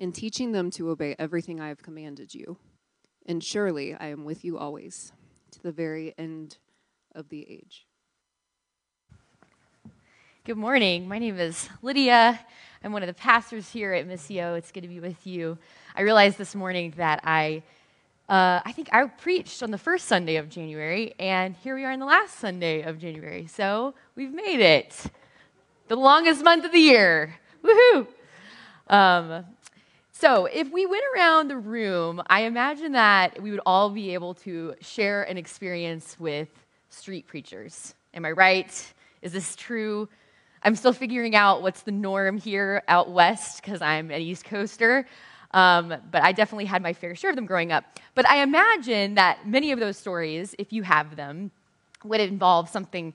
and teaching them to obey everything I have commanded you. And surely I am with you always, to the very end of the age. Good morning. My name is Lydia. I'm one of the pastors here at Missio. It's good to be with you. I realized this morning that I, uh, I think I preached on the first Sunday of January, and here we are in the last Sunday of January. So we've made it. The longest month of the year. Woohoo! Um, so, if we went around the room, I imagine that we would all be able to share an experience with street preachers. Am I right? Is this true? I'm still figuring out what's the norm here out west because I'm an East Coaster. Um, but I definitely had my fair share of them growing up. But I imagine that many of those stories, if you have them, would involve something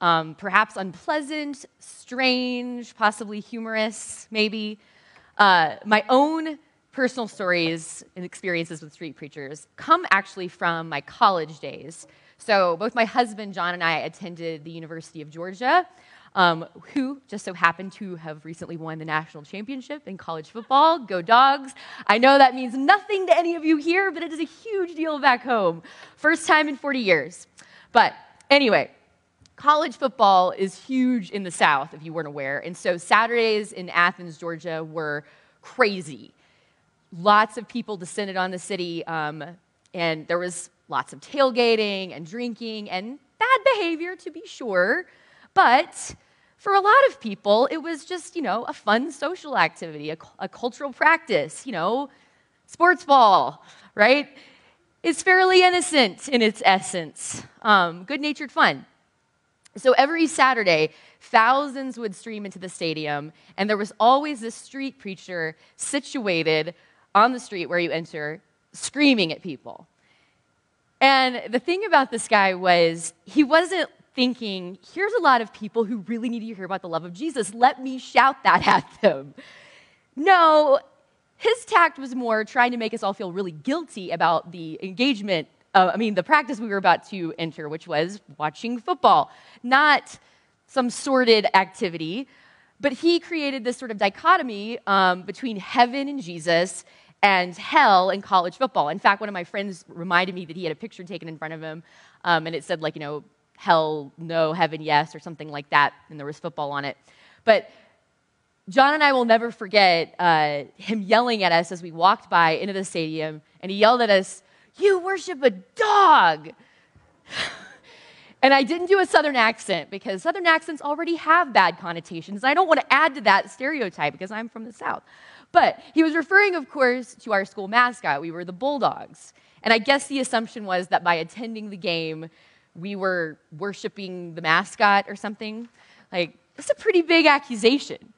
um, perhaps unpleasant, strange, possibly humorous, maybe. Uh, my own personal stories and experiences with street preachers come actually from my college days. So, both my husband, John, and I attended the University of Georgia um, who just so happened to have recently won the national championship in college football. Go dogs. I know that means nothing to any of you here, but it is a huge deal back home. First time in 40 years. But anyway, college football is huge in the South, if you weren't aware. And so Saturdays in Athens, Georgia were crazy. Lots of people descended on the city, um, and there was lots of tailgating and drinking and bad behavior, to be sure. But for a lot of people, it was just, you know, a fun social activity, a, a cultural practice, you know, sports ball, right? It's fairly innocent in its essence, um, good natured fun. So every Saturday, thousands would stream into the stadium, and there was always this street preacher situated on the street where you enter, screaming at people. And the thing about this guy was, he wasn't thinking, here's a lot of people who really need to hear about the love of Jesus. Let me shout that at them. No, his tact was more trying to make us all feel really guilty about the engagement, uh, I mean, the practice we were about to enter, which was watching football, not some sordid activity. But he created this sort of dichotomy um, between heaven and Jesus and hell and college football. In fact, one of my friends reminded me that he had a picture taken in front of him, um, and it said, like, you know, hell no, heaven yes, or something like that, and there was football on it. But John and I will never forget uh, him yelling at us as we walked by into the stadium, and he yelled at us, You worship a dog! and I didn't do a southern accent because southern accents already have bad connotations. I don't want to add to that stereotype because I'm from the South. But he was referring, of course, to our school mascot. We were the Bulldogs. And I guess the assumption was that by attending the game, we were worshiping the mascot or something. Like, that's a pretty big accusation.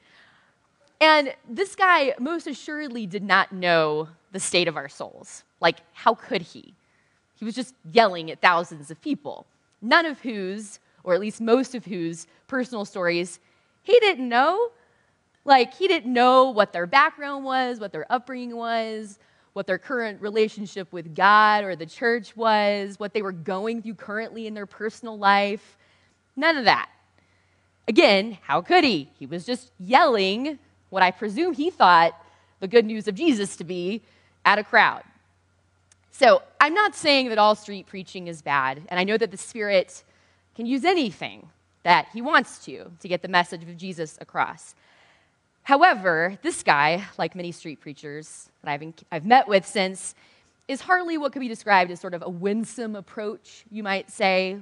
And this guy most assuredly did not know the state of our souls. Like, how could he? He was just yelling at thousands of people, none of whose, or at least most of whose, personal stories he didn't know. Like, he didn't know what their background was, what their upbringing was, what their current relationship with God or the church was, what they were going through currently in their personal life. None of that. Again, how could he? He was just yelling what I presume he thought the good news of Jesus to be at a crowd. So I'm not saying that all street preaching is bad, and I know that the Spirit can use anything that he wants to to get the message of Jesus across. However, this guy, like many street preachers that I've, I've met with since, is hardly what could be described as sort of a winsome approach, you might say.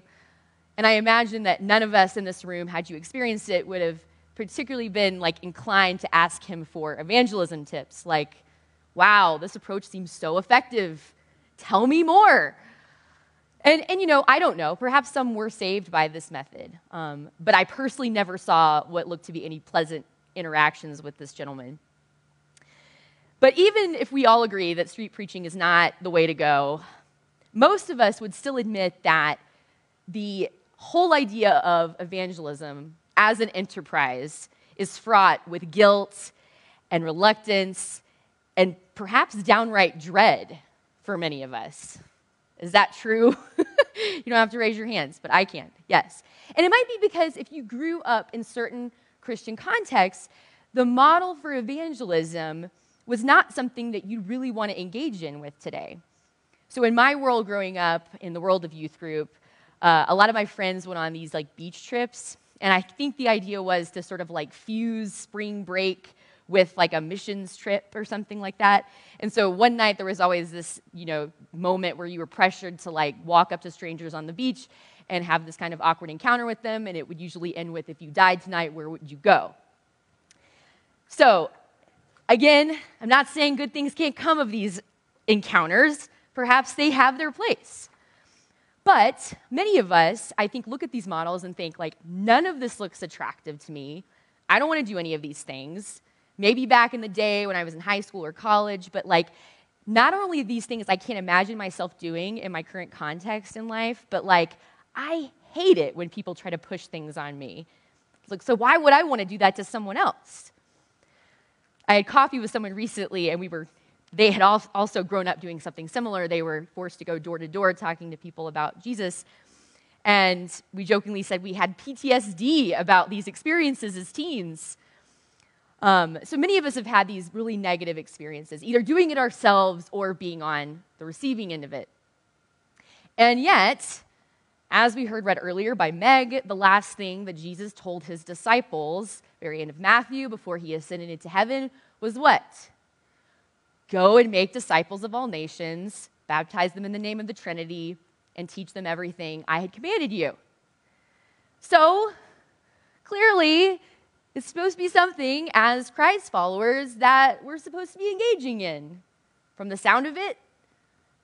And I imagine that none of us in this room, had you experienced it, would have particularly been like inclined to ask him for evangelism tips, like, wow, this approach seems so effective. Tell me more. And, and you know, I don't know. Perhaps some were saved by this method. Um, but I personally never saw what looked to be any pleasant interactions with this gentleman. But even if we all agree that street preaching is not the way to go, most of us would still admit that the whole idea of evangelism as an enterprise is fraught with guilt and reluctance and perhaps downright dread for many of us. Is that true? you don't have to raise your hands, but I can. Yes. And it might be because if you grew up in certain Christian contexts, the model for evangelism was not something that you really want to engage in with today. So, in my world growing up, in the world of youth group, uh, a lot of my friends went on these like beach trips, and I think the idea was to sort of like fuse spring break with like a missions trip or something like that. And so one night there was always this, you know, moment where you were pressured to like walk up to strangers on the beach and have this kind of awkward encounter with them, and it would usually end with, if you died tonight, where would you go? So, again, I'm not saying good things can't come of these encounters. Perhaps they have their place. But many of us, I think, look at these models and think, like, none of this looks attractive to me. I don't want to do any of these things. Maybe back in the day when I was in high school or college, but like, not only these things I can't imagine myself doing in my current context in life, but like, I hate it when people try to push things on me. Like, so why would I want to do that to someone else? I had coffee with someone recently, and we were, they had also grown up doing something similar. They were forced to go door to door talking to people about Jesus. And we jokingly said we had PTSD about these experiences as teens. Um, so many of us have had these really negative experiences, either doing it ourselves or being on the receiving end of it. And yet, as we heard read earlier by Meg, the last thing that Jesus told his disciples, very end of Matthew, before he ascended into heaven, was what? Go and make disciples of all nations, baptize them in the name of the Trinity, and teach them everything I had commanded you. So, clearly, it's supposed to be something as Christ followers that we're supposed to be engaging in from the sound of it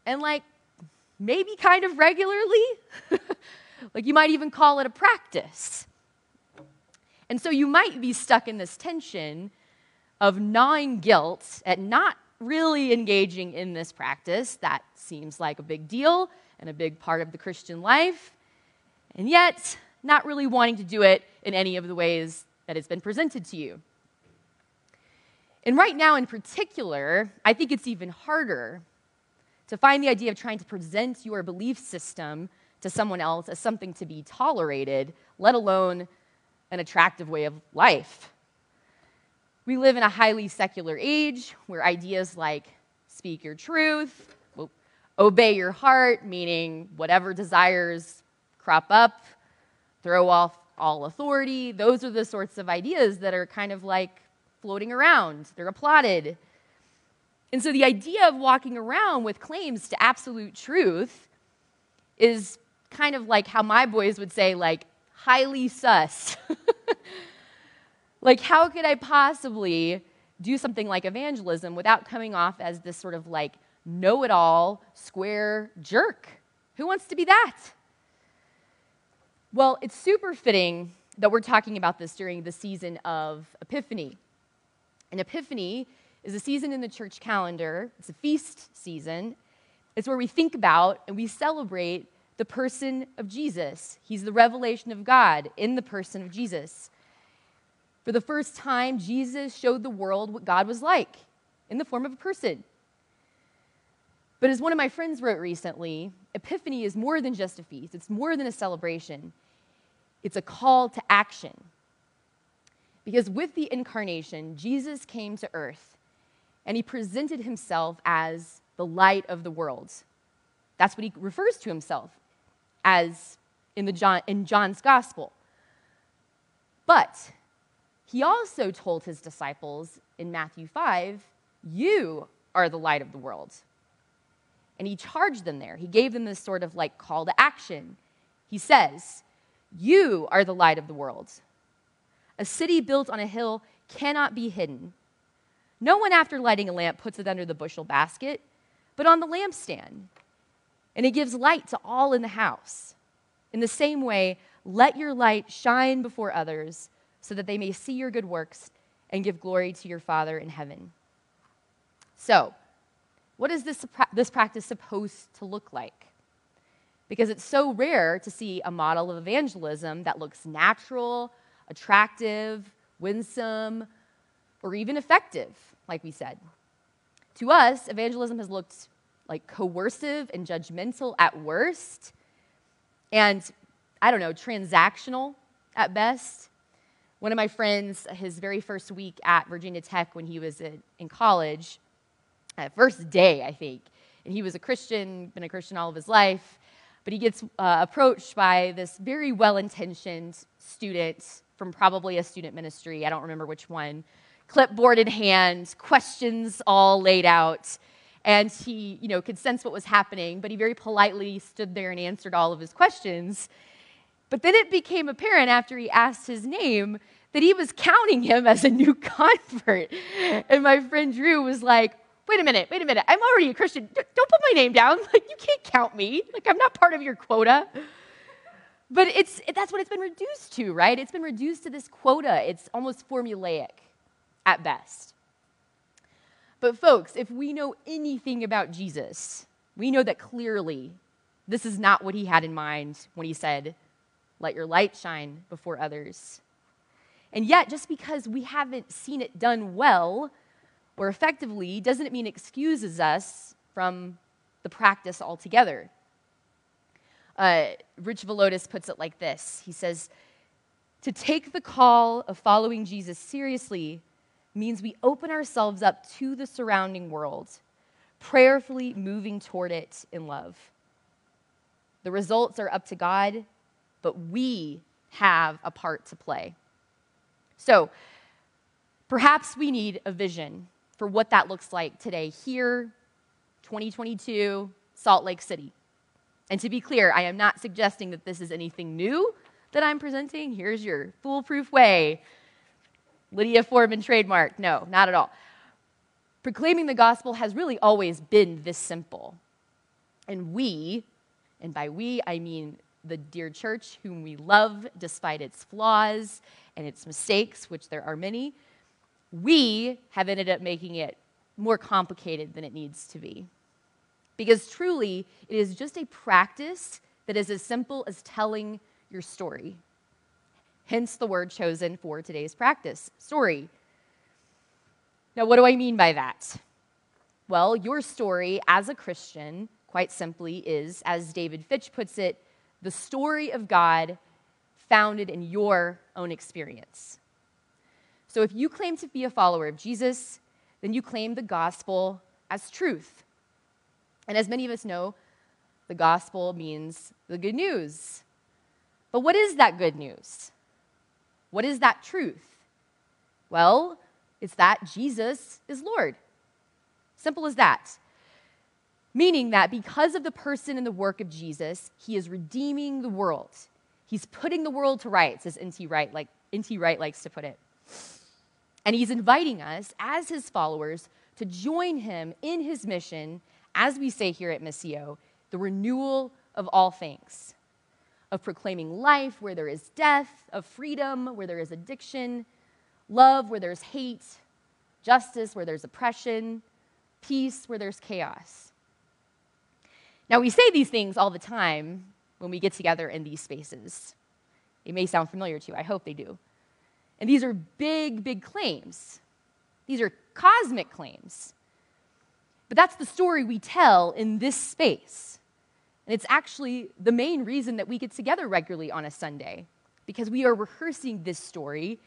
and like maybe kind of regularly. like you might even call it a practice. And so you might be stuck in this tension of gnawing guilt at not really engaging in this practice that seems like a big deal and a big part of the Christian life, and yet not really wanting to do it in any of the ways that it's been presented to you. And right now, in particular, I think it's even harder to find the idea of trying to present your belief system to someone else as something to be tolerated, let alone an attractive way of life. We live in a highly secular age where ideas like speak your truth, obey your heart, meaning whatever desires crop up, throw off all authority, those are the sorts of ideas that are kind of like floating around. They're applauded. And so the idea of walking around with claims to absolute truth is kind of like how my boys would say, like, highly sus. like, how could I possibly do something like evangelism without coming off as this sort of like know it all, square jerk? Who wants to be that? Well, it's super fitting that we're talking about this during the season of Epiphany. And Epiphany is a season in the church calendar, it's a feast season. It's where we think about and we celebrate the person of Jesus. He's the revelation of God in the person of Jesus. For the first time, Jesus showed the world what God was like in the form of a person. But as one of my friends wrote recently, Epiphany is more than just a feast, it's more than a celebration, it's a call to action. Because with the incarnation, Jesus came to earth and he presented himself as the light of the world. That's what he refers to himself as in, the John, in John's gospel. But he also told his disciples in Matthew 5, You are the light of the world. And he charged them there. He gave them this sort of like call to action. He says, You are the light of the world. A city built on a hill cannot be hidden. No one, after lighting a lamp, puts it under the bushel basket, but on the lampstand. And it gives light to all in the house. In the same way, let your light shine before others so that they may see your good works and give glory to your Father in heaven. So, what is this, this practice supposed to look like? Because it's so rare to see a model of evangelism that looks natural, attractive, winsome, or even effective, like we said. To us, evangelism has looked like coercive and judgmental at worst, and I don't know, transactional at best. One of my friends, his very first week at Virginia Tech when he was in, college, uh, first day, I think, and he was a Christian, been a Christian all of his life, but he gets uh, approached by this very well intentioned student from probably a student ministry, I don't remember which one, clipboard in hand, questions all laid out. And he, you know, could sense what was happening, but he very politely stood there and answered all of his questions. But then it became apparent after he asked his name that he was counting him as a new convert. And my friend Drew was like, wait a minute, wait a minute. I'm already a Christian. Don't put my name down. Like, you can't count me. Like, I'm not part of your quota. But it's, that's what it's been reduced to, right? It's been reduced to this quota. It's almost formulaic at best. But, folks, if we know anything about Jesus, we know that clearly this is not what he had in mind when he said, Let your light shine before others. And yet, just because we haven't seen it done well or effectively doesn't mean excuses us from the practice altogether. Uh, Rich Villodas puts it like this He says, To take the call of following Jesus seriously means we open ourselves up to the surrounding world, prayerfully moving toward it in love. The results are up to God, but we have a part to play. So, perhaps we need a vision for what that looks like today, here, 2022, Salt Lake City. And to be clear, I am not suggesting that this is anything new that I'm presenting. Here's your foolproof way. Lydia Foreman trademark. No, not at all. Proclaiming the gospel has really always been this simple. And we, and by we I mean the dear church, whom we love despite its flaws and its mistakes, which there are many, we have ended up making it more complicated than it needs to be. Because truly, it is just a practice that is as simple as telling your story. Hence the word chosen for today's practice story. Now, what do I mean by that? Well, your story as a Christian, quite simply, is, as David Fitch puts it, the story of God founded in your own experience. So if you claim to be a follower of Jesus, then you claim the gospel as truth. And as many of us know, the gospel means the good news. But what is that good news? What is that truth? Well, it's that Jesus is Lord. Simple as that. Meaning that because of the person and the work of Jesus, he is redeeming the world. He's putting the world to rights, as N.T. Wright, like, N.T. Wright likes to put it. And he's inviting us as his followers to join him in his mission as we say here at Missio, the renewal of all things, of proclaiming life where there is death, of freedom where there is addiction, love where there's hate, justice where there's oppression, peace where there's chaos. Now, we say these things all the time when we get together in these spaces. It may sound familiar to you, I hope they do. And these are big, big claims. These are cosmic claims. But that's the story we tell in this space. And it's actually the main reason that we get together regularly on a Sunday, because we are rehearsing this story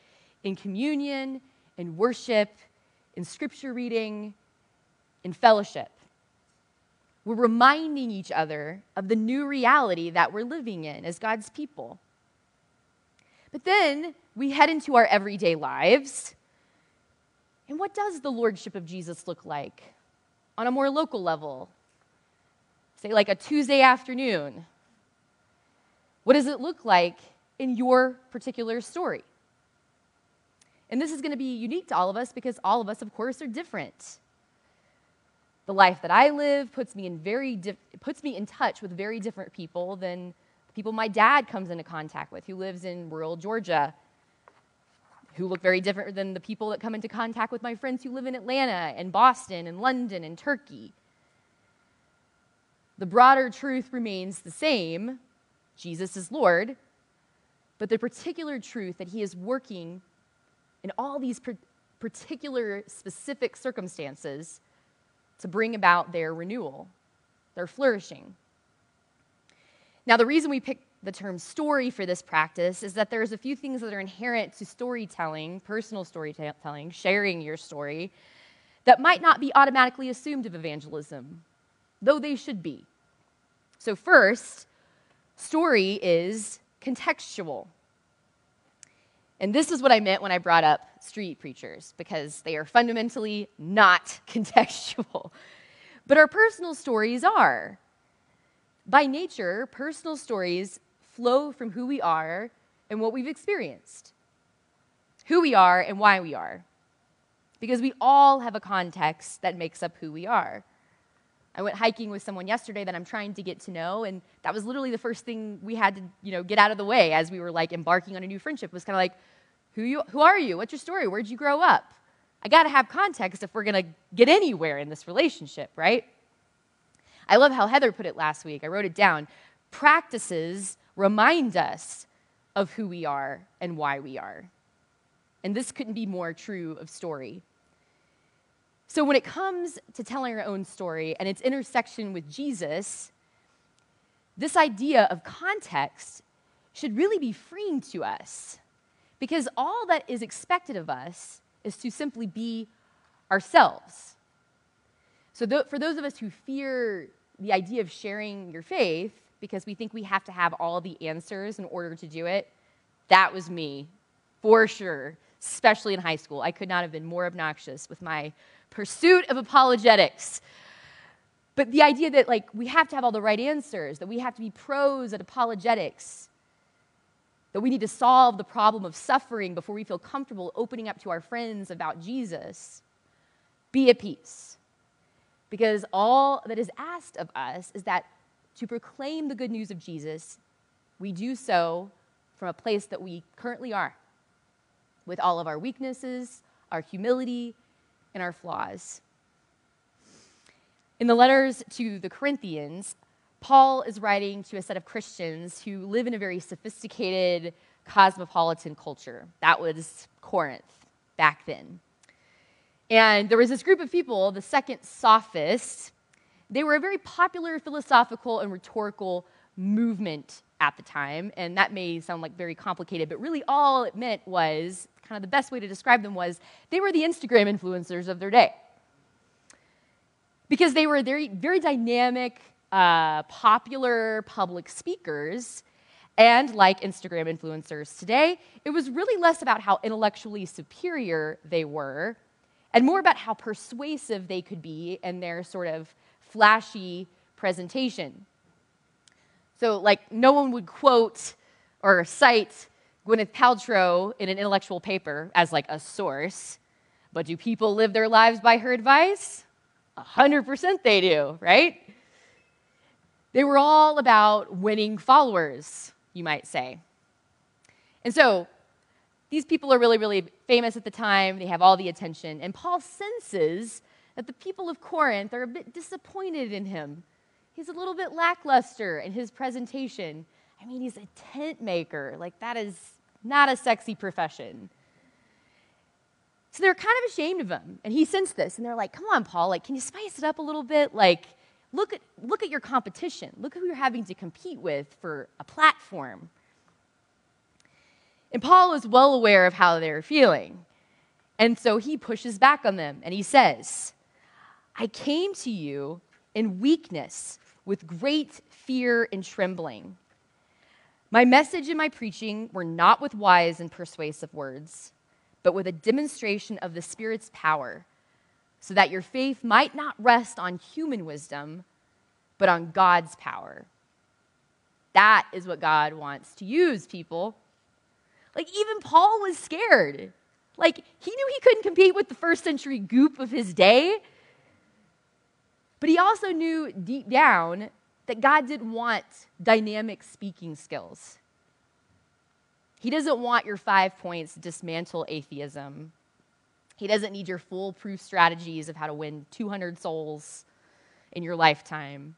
in communion, in worship, in scripture reading, in fellowship. We're reminding each other of the new reality that we're living in as God's people. But then we head into our everyday lives. And what does the Lordship of Jesus look like? on a more local level, say like a Tuesday afternoon, what does it look like in your particular story? And this is going to be unique to all of us because all of us, of course, are different. The life that I live puts me in very di- puts me in touch with very different people than people my dad comes into contact with, who lives in rural Georgia. who look very different than the people that come into contact with my friends who live in Atlanta and Boston and London and Turkey. The broader truth remains the same Jesus is Lord, but the particular truth that He is working in all these particular specific circumstances to bring about their renewal, their flourishing. Now, the reason we pick the term story for this practice is that there's a few things that are inherent to storytelling, personal storytelling, sharing your story, that might not be automatically assumed of evangelism, though they should be. So, first, story is contextual. And this is what I meant when I brought up street preachers, because they are fundamentally not contextual. But our personal stories are. By nature, personal stories flow from who we are and what we've experienced, who we are and why we are. Because we all have a context that makes up who we are. I went hiking with someone yesterday that I'm trying to get to know, and that was literally the first thing we had to, you know, get out of the way as we were like embarking on a new friendship. Was kind of like, who you, who are you? What's your story? Where'd you grow up? I got to have context if we're to get anywhere in this relationship, right? I love how Heather put it last week. I wrote it down. Practices remind us of who we are and why we are. And this couldn't be more true of story. So, when it comes to telling our own story and its intersection with Jesus, this idea of context should really be freeing to us because all that is expected of us is to simply be ourselves. So, th- for those of us who fear the idea of sharing your faith because we think we have to have all the answers in order to do it, that was me, for sure, especially in high school. I could not have been more obnoxious with my pursuit of apologetics. But the idea that like we have to have all the right answers, that we have to be pros at apologetics, that we need to solve the problem of suffering before we feel comfortable opening up to our friends about Jesus. Be at peace. Because all that is asked of us is that to proclaim the good news of Jesus, we do so from a place that we currently are, with all of our weaknesses, our humility, and our flaws. In the letters to the Corinthians, Paul is writing to a set of Christians who live in a very sophisticated cosmopolitan culture. That was Corinth back then. And there was this group of people, the second sophists. They were a very popular philosophical and rhetorical movement at the time. And that may sound like very complicated, but really all it meant was kind of the best way to describe them was they were the Instagram influencers of their day. Because they were very, very dynamic, uh, popular public speakers. And like Instagram influencers today, it was really less about how intellectually superior they were and more about how persuasive they could be in their sort of flashy presentation. So, like, no one would quote or cite Gwyneth Paltrow in an intellectual paper as like a source, but do people live their lives by her advice? 100% they do, right? They were all about winning followers, you might say. And so, these people are really, really famous at the time. They have all the attention. And Paul senses that the people of Corinth are a bit disappointed in him. He's a little bit lackluster in his presentation. I mean, he's a tent maker. Like, that is not a sexy profession. So they're kind of ashamed of him. And he sensed this. And they're like, come on, Paul, like, can you spice it up a little bit? Like, look at, look at your competition. Look who you're having to compete with for a platform. And Paul is well aware of how they're feeling. And so he pushes back on them and he says, I came to you in weakness with great fear and trembling. My message and my preaching were not with wise and persuasive words, but with a demonstration of the Spirit's power, so that your faith might not rest on human wisdom, but on God's power. That is what God wants to use, people. Like, even Paul was scared. Like, he knew he couldn't compete with the first century goop of his day. But he also knew deep down that God didn't want dynamic speaking skills. He doesn't want your five points to dismantle atheism. He doesn't need your foolproof strategies of how to win 200 souls in your lifetime.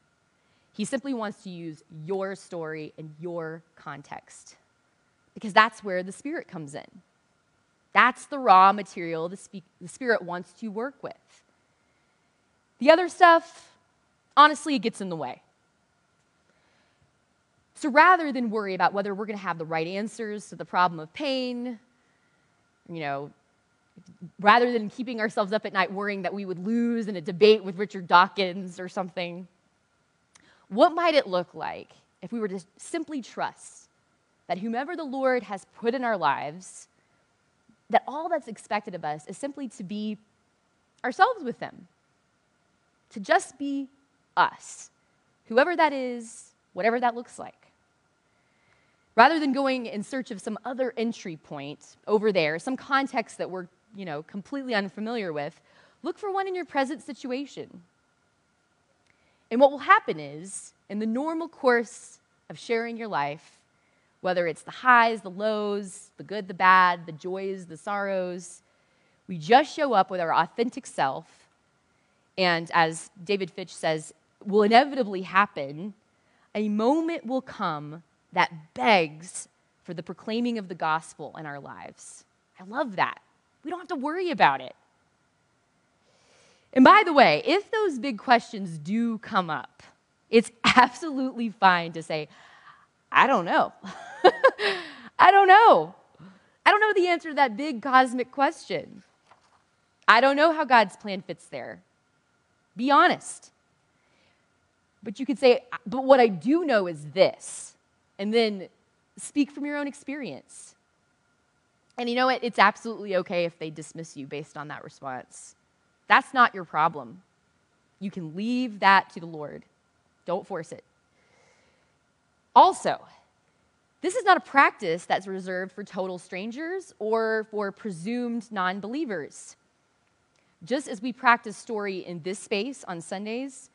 He simply wants to use your story and your context because that's where the Spirit comes in. That's the raw material the, spe- the Spirit wants to work with. The other stuff, honestly, it gets in the way. So rather than worry about whether we're going to have the right answers to the problem of pain, you know, rather than keeping ourselves up at night worrying that we would lose in a debate with Richard Dawkins or something, what might it look like if we were to simply trust that whomever the Lord has put in our lives, that all that's expected of us is simply to be ourselves with them, to just be us, whoever that is, whatever that looks like. Rather than going in search of some other entry point over there, some context that we're, you know, completely unfamiliar with, look for one in your present situation. And what will happen is, in the normal course of sharing your life, whether it's the highs, the lows, the good, the bad, the joys, the sorrows, we just show up with our authentic self. And as David Fitch says, will inevitably happen, a moment will come that begs for the proclaiming of the gospel in our lives. I love that. We don't have to worry about it. And by the way, if those big questions do come up, it's absolutely fine to say, I don't know. I don't know. I don't know the answer to that big cosmic question. I don't know how God's plan fits there. Be honest. But you could say, but what I do know is this, and then speak from your own experience. And you know what? It's absolutely okay if they dismiss you based on that response. That's not your problem. You can leave that to the Lord. Don't force it. Also, this is not a practice that's reserved for total strangers or for presumed non believers. Just as we practice story in this space on Sundays,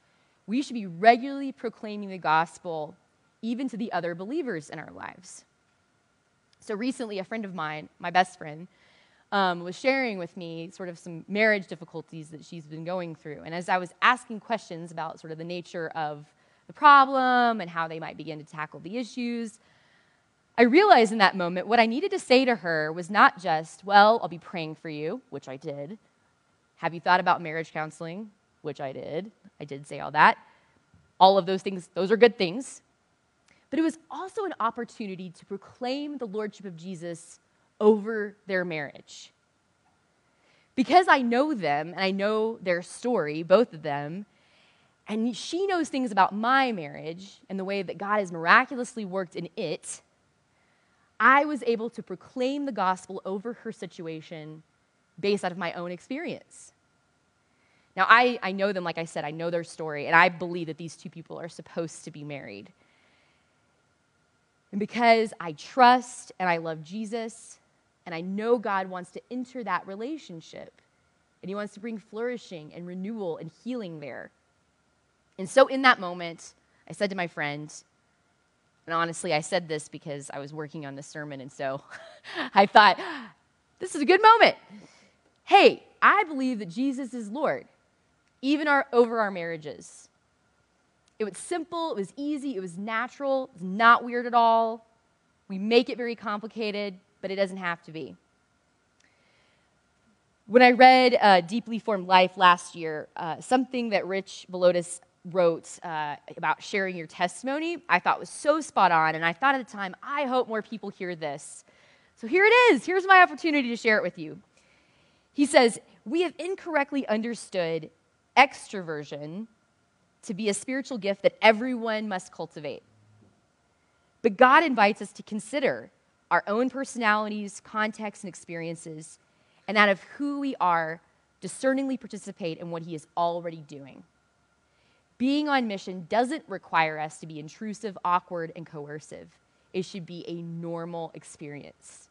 we should be regularly proclaiming the gospel even to the other believers in our lives. So recently, a friend of mine, my best friend, um, was sharing with me sort of some marriage difficulties that she's been going through. And as I was asking questions about sort of the nature of the problem and how they might begin to tackle the issues, I realized in that moment what I needed to say to her was not just, well, I'll be praying for you, which I did. Have you thought about marriage counseling? Which I did. I did say all that. All of those things, those are good things. But it was also an opportunity to proclaim the Lordship of Jesus over their marriage. Because I know them and I know their story, both of them, and she knows things about my marriage and the way that God has miraculously worked in it, I was able to proclaim the gospel over her situation based out of my own experience. Now, I, I know them, like I said, I know their story, and I believe that these two people are supposed to be married. And because I trust and I love Jesus, and I know God wants to enter that relationship. And He wants to bring flourishing and renewal and healing there. And so, in that moment, I said to my friend, and honestly, I said this because I was working on the sermon, and so I thought, this is a good moment. Hey, I believe that Jesus is Lord, even our, over our marriages. It was simple, it was easy, it was natural, it's not weird at all. We make it very complicated but it doesn't have to be. When I read uh, Deeply Formed Life last year, uh, something that Rich Villodas wrote uh, about sharing your testimony, I thought was so spot on. And I thought at the time, I hope more people hear this. So here it is. Here's my opportunity to share it with you. He says, We have incorrectly understood extroversion to be a spiritual gift that everyone must cultivate. But God invites us to consider our own personalities, contexts, and experiences, and out of who we are, discerningly participate in what He is already doing. Being on mission doesn't require us to be intrusive, awkward, and coercive. It should be a normal experience.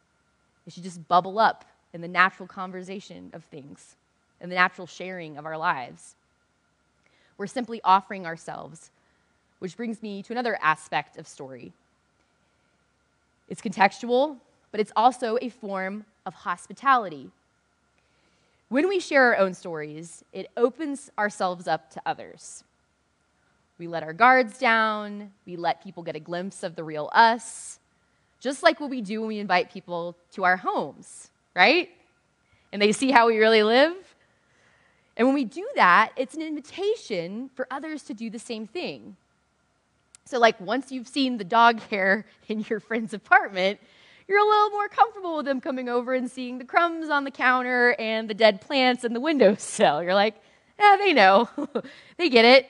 It should just bubble up in the natural conversation of things, in the natural sharing of our lives. We're simply offering ourselves, which brings me to another aspect of story it's contextual, but it's also a form of hospitality. When we share our own stories, it opens ourselves up to others. We let our guards down, we let people get a glimpse of the real us, just like what we do when we invite people to our homes, right? And they see how we really live. And when we do that, it's an invitation for others to do the same thing. So, like, once you've seen the dog hair in your friend's apartment, you're a little more comfortable with them coming over and seeing the crumbs on the counter and the dead plants in the windowsill. You're like, yeah, they know. they get it.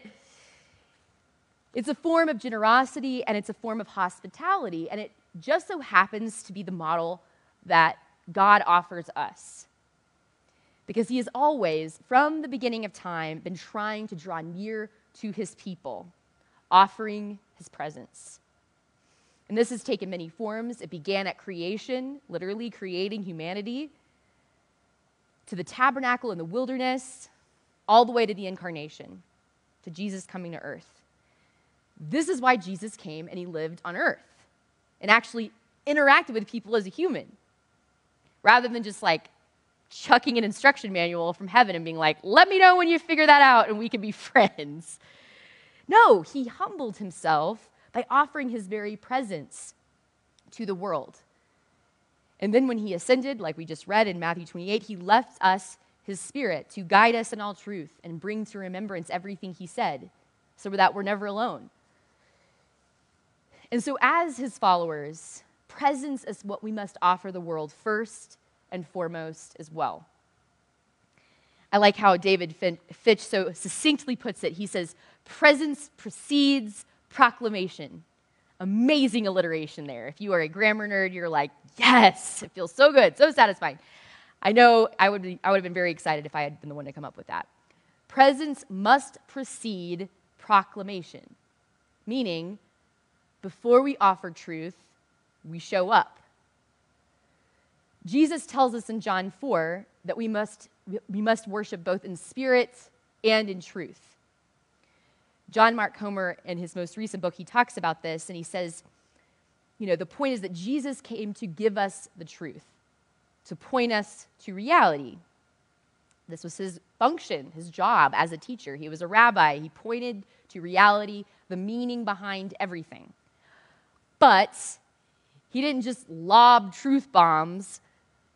It's a form of generosity and it's a form of hospitality, and it just so happens to be the model that God offers us. Because he has always, from the beginning of time, been trying to draw near to his people, offering his presence. And this has taken many forms. It began at creation, literally creating humanity, to the tabernacle in the wilderness, all the way to the incarnation, to Jesus coming to earth. This is why Jesus came and he lived on earth and actually interacted with people as a human rather than just like chucking an instruction manual from heaven and being like, let me know when you figure that out and we can be friends. No, he humbled himself by offering his very presence to the world. And then when he ascended, like we just read in Matthew 28, he left us his spirit to guide us in all truth and bring to remembrance everything he said so that we're never alone. And so, as his followers, presence is what we must offer the world first and foremost as well. I like how David Fitch so succinctly puts it. He says, Presence precedes proclamation. Amazing alliteration there. If you are a grammar nerd, you're like, yes, it feels so good, so satisfying. I know I would, be, I would have been very excited if I had been the one to come up with that. Presence must precede proclamation, meaning before we offer truth, we show up. Jesus tells us in John 4 that we must, we must worship both in spirit and in truth. John Mark Comer, in his most recent book, he talks about this and he says, you know, the point is that Jesus came to give us the truth, to point us to reality. This was his function, his job as a teacher. He was a rabbi. He pointed to reality, the meaning behind everything. But he didn't just lob truth bombs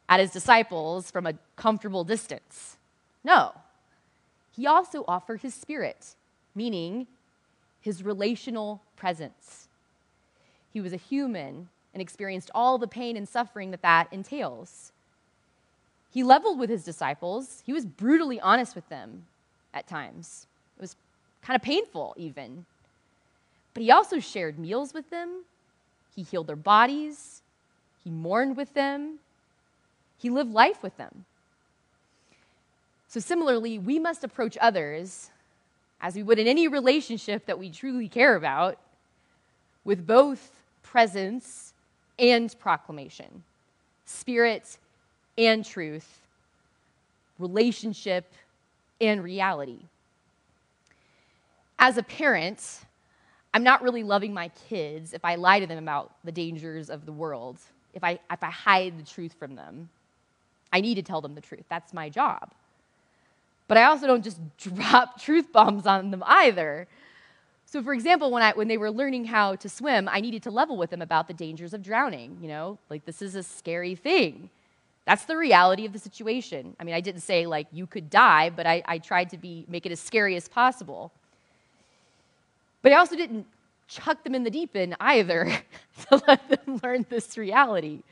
at his disciples from a comfortable distance. No. He also offered his spirit meaning his relational presence. He was a human and experienced all the pain and suffering that that entails. He leveled with his disciples, he was brutally honest with them at times. It was kind of painful, even. But he also shared meals with them, he healed their bodies, he mourned with them, he lived life with them. So, similarly, we must approach others as we would in any relationship that we truly care about, with both presence and proclamation, spirit and truth, relationship and reality. As a parent, I'm not really loving my kids if I lie to them about the dangers of the world, if I, if I hide the truth from them. I need to tell them the truth. That's my job. But I also don't just drop truth bombs on them either. So, for example, when, I, when they were learning how to swim, I needed to level with them about the dangers of drowning. You know, like this is a scary thing. That's the reality of the situation. I mean, I didn't say like you could die, but I, I tried to be make it as scary as possible. But I also didn't chuck them in the deep end either to let them learn this reality.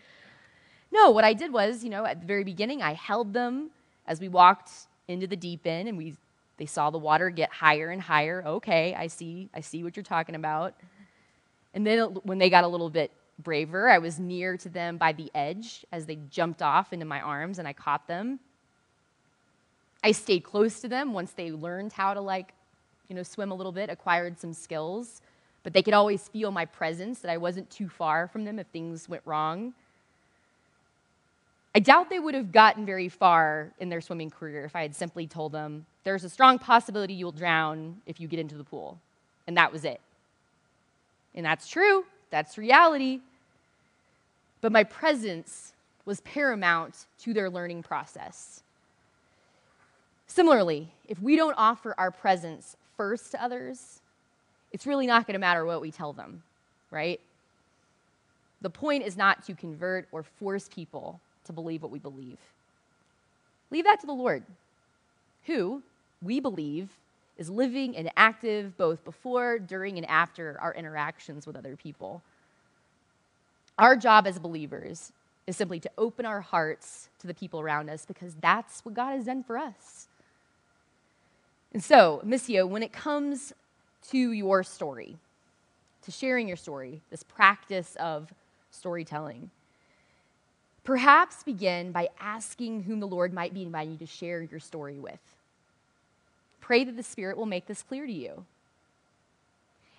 No, what I did was, you know, at the very beginning, I held them as we walked into the deep end and we they saw the water get higher and higher. Okay, I see. I see what you're talking about. And then when they got a little bit braver, I was near to them by the edge as they jumped off into my arms and I caught them. I stayed close to them once they learned how to like, you know, swim a little bit, acquired some skills, but they could always feel my presence that I wasn't too far from them if things went wrong. I doubt they would have gotten very far in their swimming career if I had simply told them, there's a strong possibility you'll drown if you get into the pool. And that was it. And that's true, that's reality. but my presence was paramount to their learning process. Similarly, if we don't offer our presence first to others, it's really not going to matter what we tell them, right? The point is not to convert or force people to believe what we believe. Leave that to the Lord, who, we believe, is living and active both before, during, and after our interactions with other people. Our job as believers is simply to open our hearts to the people around us because that's what God has done for us. And so, Missio, when it comes to your story, to sharing your story, this practice of storytelling, perhaps begin by asking whom the Lord might be inviting you to share your story with. Pray that the Spirit will make this clear to you.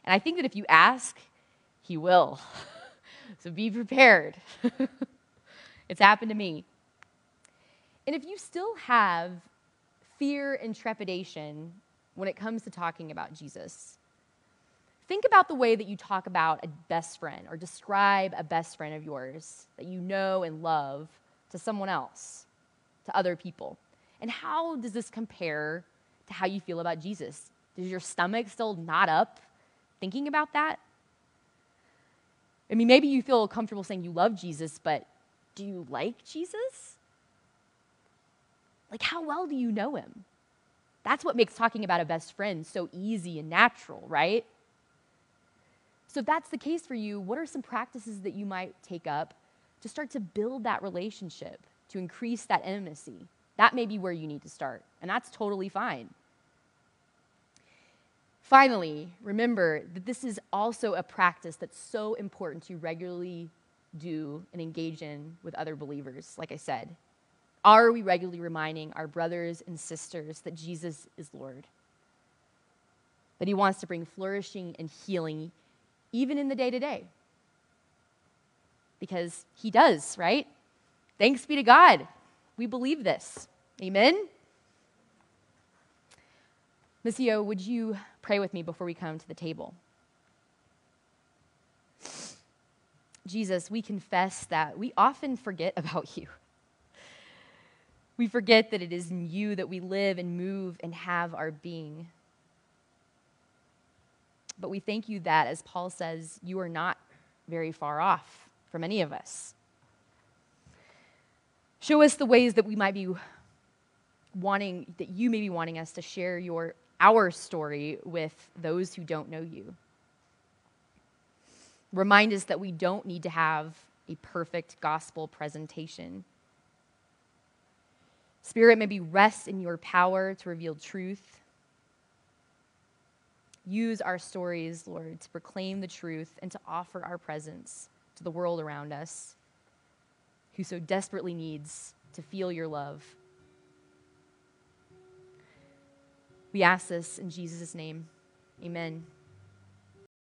And I think that if you ask, He will. so be prepared. it's happened to me. And if you still have fear and trepidation when it comes to talking about Jesus, think about the way that you talk about a best friend or describe a best friend of yours that you know and love to someone else, to other people. And how does this compare to how you feel about Jesus? Does your stomach still knot up thinking about that? I mean, maybe you feel comfortable saying you love Jesus, but do you like Jesus? Like, how well do you know him? That's what makes talking about a best friend so easy and natural, right? So, if that's the case for you, what are some practices that you might take up to start to build that relationship, to increase that intimacy? That may be where you need to start, and that's totally fine. Finally, remember that this is also a practice that's so important to regularly do and engage in with other believers, like I said. Are we regularly reminding our brothers and sisters that Jesus is Lord? That he wants to bring flourishing and healing even in the day to day? Because he does, right? Thanks be to God. We believe this. Amen? Missio, would you pray with me before we come to the table? Jesus, we confess that we often forget about you. We forget that it is in you that we live and move and have our being. But we thank you that, as Paul says, you are not very far off from any of us. Show us the ways that we might be wanting, that you may be wanting us to share your our story with those who don't know you. Remind us that we don't need to have a perfect gospel presentation. Spirit, maybe rest in your power to reveal truth. Use our stories, Lord, to proclaim the truth and to offer our presence to the world around us who so desperately needs to feel your love. We ask this in Jesus' name. Amen.